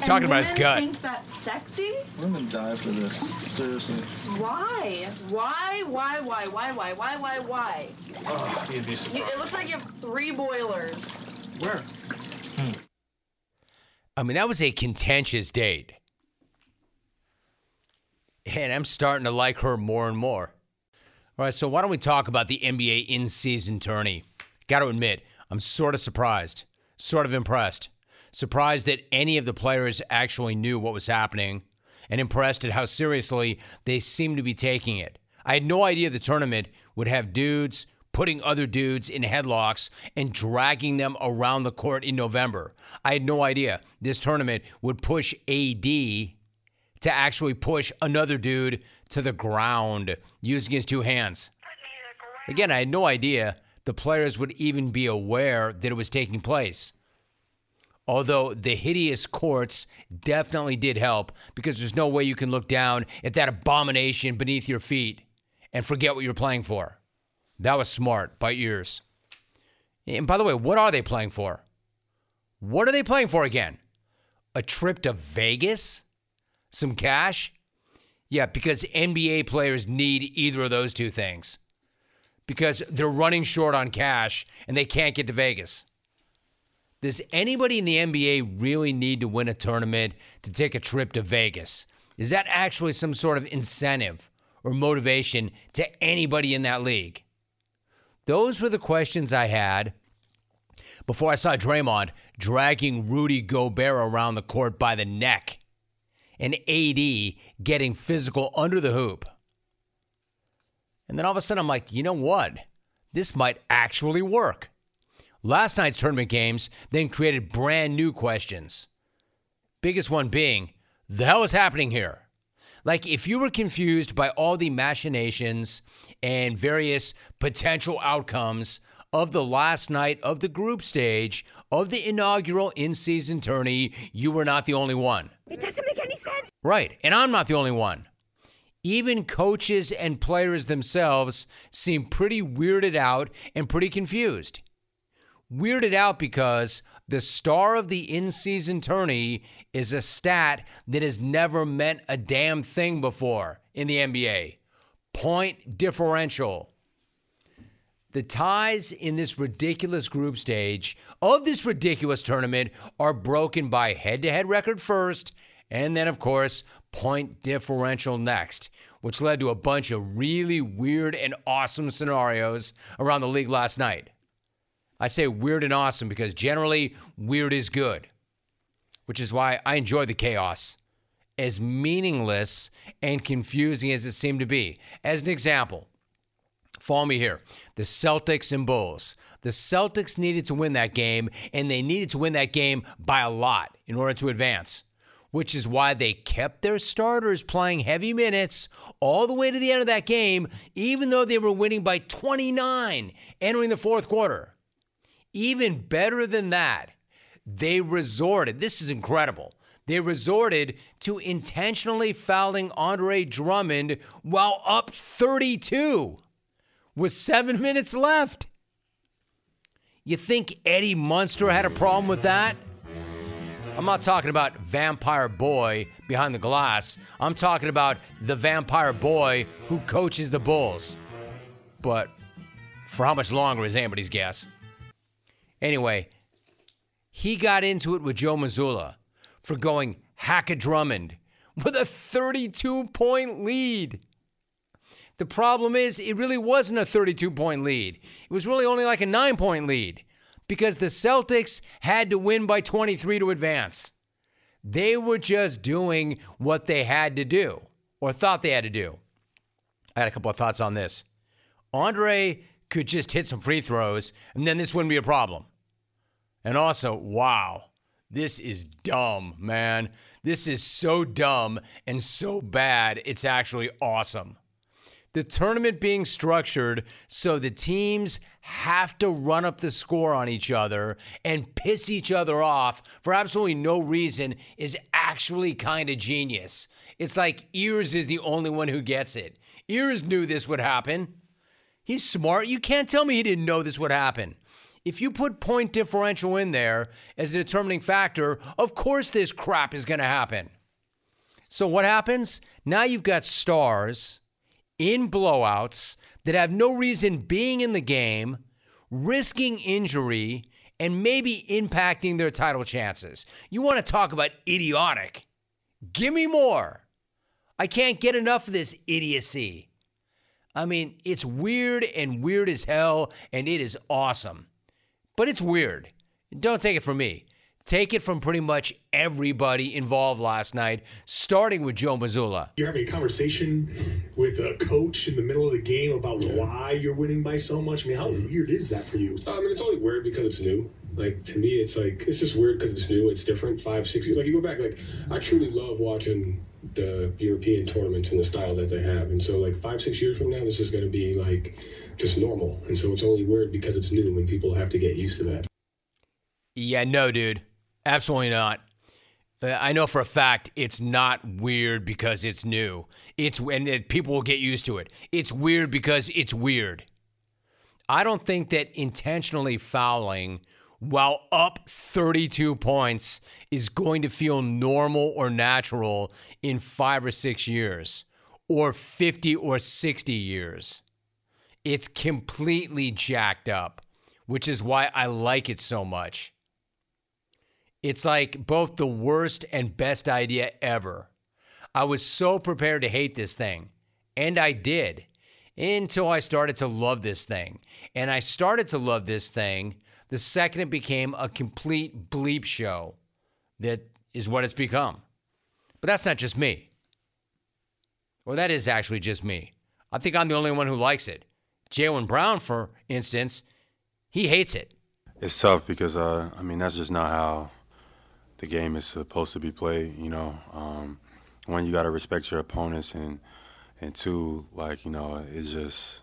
He's talking about his gut. think that's sexy? Women die for this. Seriously. Why? Why? Why? Why? Why? Why? Why? Why? Why? Oh, you'd be You, surprised. it looks like you have three boilers. Where? Hmm. I mean, that was a contentious date. And I'm starting to like her more and more. All right, so why don't we talk about the NBA in season tourney? Got to admit, I'm sort of surprised, sort of impressed. Surprised that any of the players actually knew what was happening, and impressed at how seriously they seemed to be taking it. I had no idea the tournament would have dudes putting other dudes in headlocks and dragging them around the court in November. I had no idea this tournament would push AD to actually push another dude to the ground using his two hands. Again, I had no idea the players would even be aware that it was taking place. Although the hideous courts definitely did help because there's no way you can look down at that abomination beneath your feet and forget what you're playing for. That was smart by Ears. And by the way, what are they playing for? What are they playing for again? A trip to Vegas? Some cash? Yeah, because NBA players need either of those two things. Because they're running short on cash and they can't get to Vegas. Does anybody in the NBA really need to win a tournament to take a trip to Vegas? Is that actually some sort of incentive or motivation to anybody in that league? Those were the questions I had before I saw Draymond dragging Rudy Gobert around the court by the neck and AD getting physical under the hoop. And then all of a sudden, I'm like, you know what? This might actually work. Last night's tournament games then created brand new questions. Biggest one being, the hell is happening here? Like, if you were confused by all the machinations and various potential outcomes of the last night of the group stage of the inaugural in season tourney, you were not the only one. It doesn't make any sense. Right. And I'm not the only one. Even coaches and players themselves seem pretty weirded out and pretty confused. Weirded out because The star of the in season tourney is a stat that has never meant a damn thing before in the NBA point differential. The ties in this ridiculous group stage of this ridiculous tournament are broken by head to head record first, and then, of course, point differential next, which led to a bunch of really weird and awesome scenarios around the league last night. I say weird and awesome because generally, weird is good, which is why I enjoy the chaos. As meaningless and confusing as it seemed to be. As an example, Follow me here. The Celtics and Bulls. The Celtics needed to win that game, and they needed to win that game by a lot in order to advance, which is why they kept their starters playing heavy minutes all the way to the end of that game, even though they were winning by 29 entering the fourth quarter. Even better than that, they resorted, this is incredible. They resorted to intentionally fouling Andre Drummond while up 32 with seven minutes left. You think Eddie Munster had a problem with that? I'm not talking about Vampire Boy behind the glass. I'm talking about the Vampire Boy who coaches the Bulls. But for how much longer is anybody's guess. Anyway, he got into it with Joe Mazzulla for going hack a Drummond with a 32 point lead. The problem is, it really wasn't a 32 point lead. It was really only like a nine point lead because the Celtics had to win by 23 to advance. They were just doing what they had to do or thought they had to do. I had a couple of thoughts on this. Andre could just hit some free throws and then this wouldn't be a problem. And also, wow, this is dumb, man. This is so dumb and so bad, it's actually awesome the tournament being structured so the teams have to run up the score on each other and piss each other off for absolutely no reason is actually kind of genius. It's like Ears is the only one who gets it. Ears knew this would happen. He's smart. You can't tell me he didn't know this would happen. If you put point differential in there as a determining factor, of course this crap is going to happen. So what happens? Now you've got stars in blowouts that have no reason being in the game, risking injury, and maybe impacting their title chances. You want to talk about idiotic? Give me more. I can't get enough of this idiocy. I mean, it's weird and weird as hell, and it is awesome. But it's weird. Don't take it from me. Take it from pretty much everybody involved last night, starting with Joe Mazzulla. You're having a conversation with a coach in the middle of the game about why you're winning by so much. I mean, how weird is that for you? I mean, it's only weird because it's new. Like to me, it's like it's just weird because it's new. It's different. Five, six years. Like you go back. Like I truly love watching the European tournaments and the style that they have. And so, like five, six years from now, this is going to be like just normal. And so it's only weird because it's new and people have to get used to that. Yeah, no, dude. Absolutely not. Uh, I know for a fact it's not weird because it's new. It's and it, people will get used to it. It's weird because it's weird. I don't think that intentionally fouling while up 32 points is going to feel normal or natural in 5 or 6 years or 50 or 60 years. It's completely jacked up, which is why I like it so much. It's like both the worst and best idea ever. I was so prepared to hate this thing, and I did until I started to love this thing. And I started to love this thing the second it became a complete bleep show that is what it's become. But that's not just me. Or that is actually just me. I think I'm the only one who likes it. Jaylen Brown, for instance, he hates it. It's tough because, uh, I mean, that's just not how the game is supposed to be played. You know, um, one you got to respect your opponents, and and two, like you know, it's just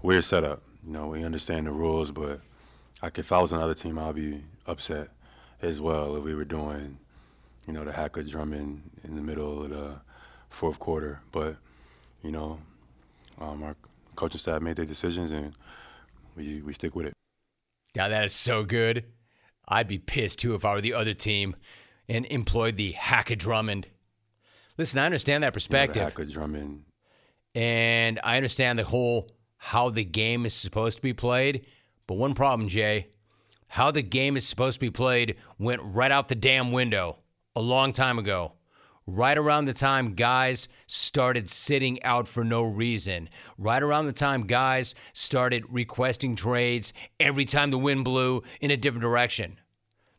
weird setup. You know, we understand the rules, but like if I was another team, I'd be upset as well if we were doing, you know, the hack a Drummond in the middle of the fourth quarter. But you know, um, our coaching staff made their decisions, and we we stick with it. Yeah, that is so good. I'd be pissed too if I were the other team and employed the Hack a Drummond. Listen, I understand that You know, perspective. Drummond. And I understand the whole how the game is supposed to be played. But one problem, Jay, how the game is supposed to be played went right out the damn window a long time ago. Right around the time guys started sitting out for no reason. Right around the time guys started requesting trades every time the wind blew in a different direction.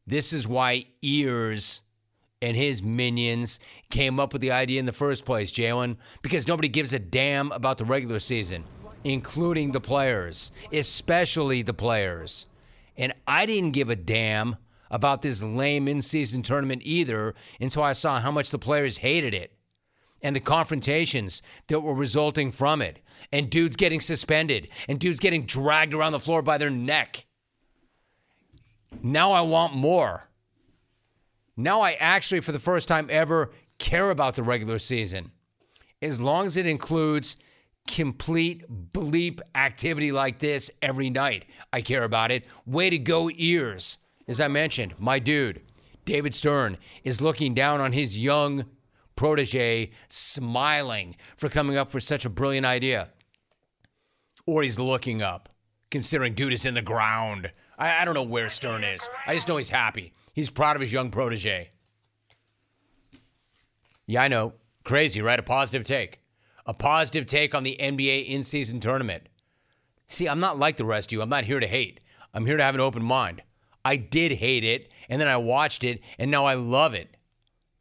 This is why Ears and his minions came up with the idea in the first place, Jalen, because nobody gives a damn about the regular season, including the players, especially the players. And I didn't give a damn about this lame in season tournament either until I saw how much the players hated it and the confrontations that were resulting from it, and dudes getting suspended, and dudes getting dragged around the floor by their neck. Now I want more. Now I actually, for the first time ever, care about the regular season. As long as it includes complete bleep activity like this every night, I care about it. Way to go, Ears. As I mentioned, my dude, David Stern, is looking down on his young protege, smiling for coming up with such a brilliant idea. Or he's looking up, considering dude is in the ground. I, I don't know where Stern is. I just know he's happy. He's proud of his young protege. Yeah, I know. Crazy, right? A positive take. A positive take on the NBA in season tournament. See, I'm not like the rest of you. I'm not here to hate. I'm here to have an open mind. I did hate it, and then I watched it, and now I love it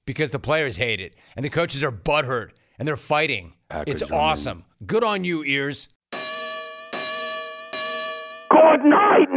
because the players hate it, and the coaches are butthurt, and they're fighting. Hacker it's awesome. Good on you, Ears. Good night, night.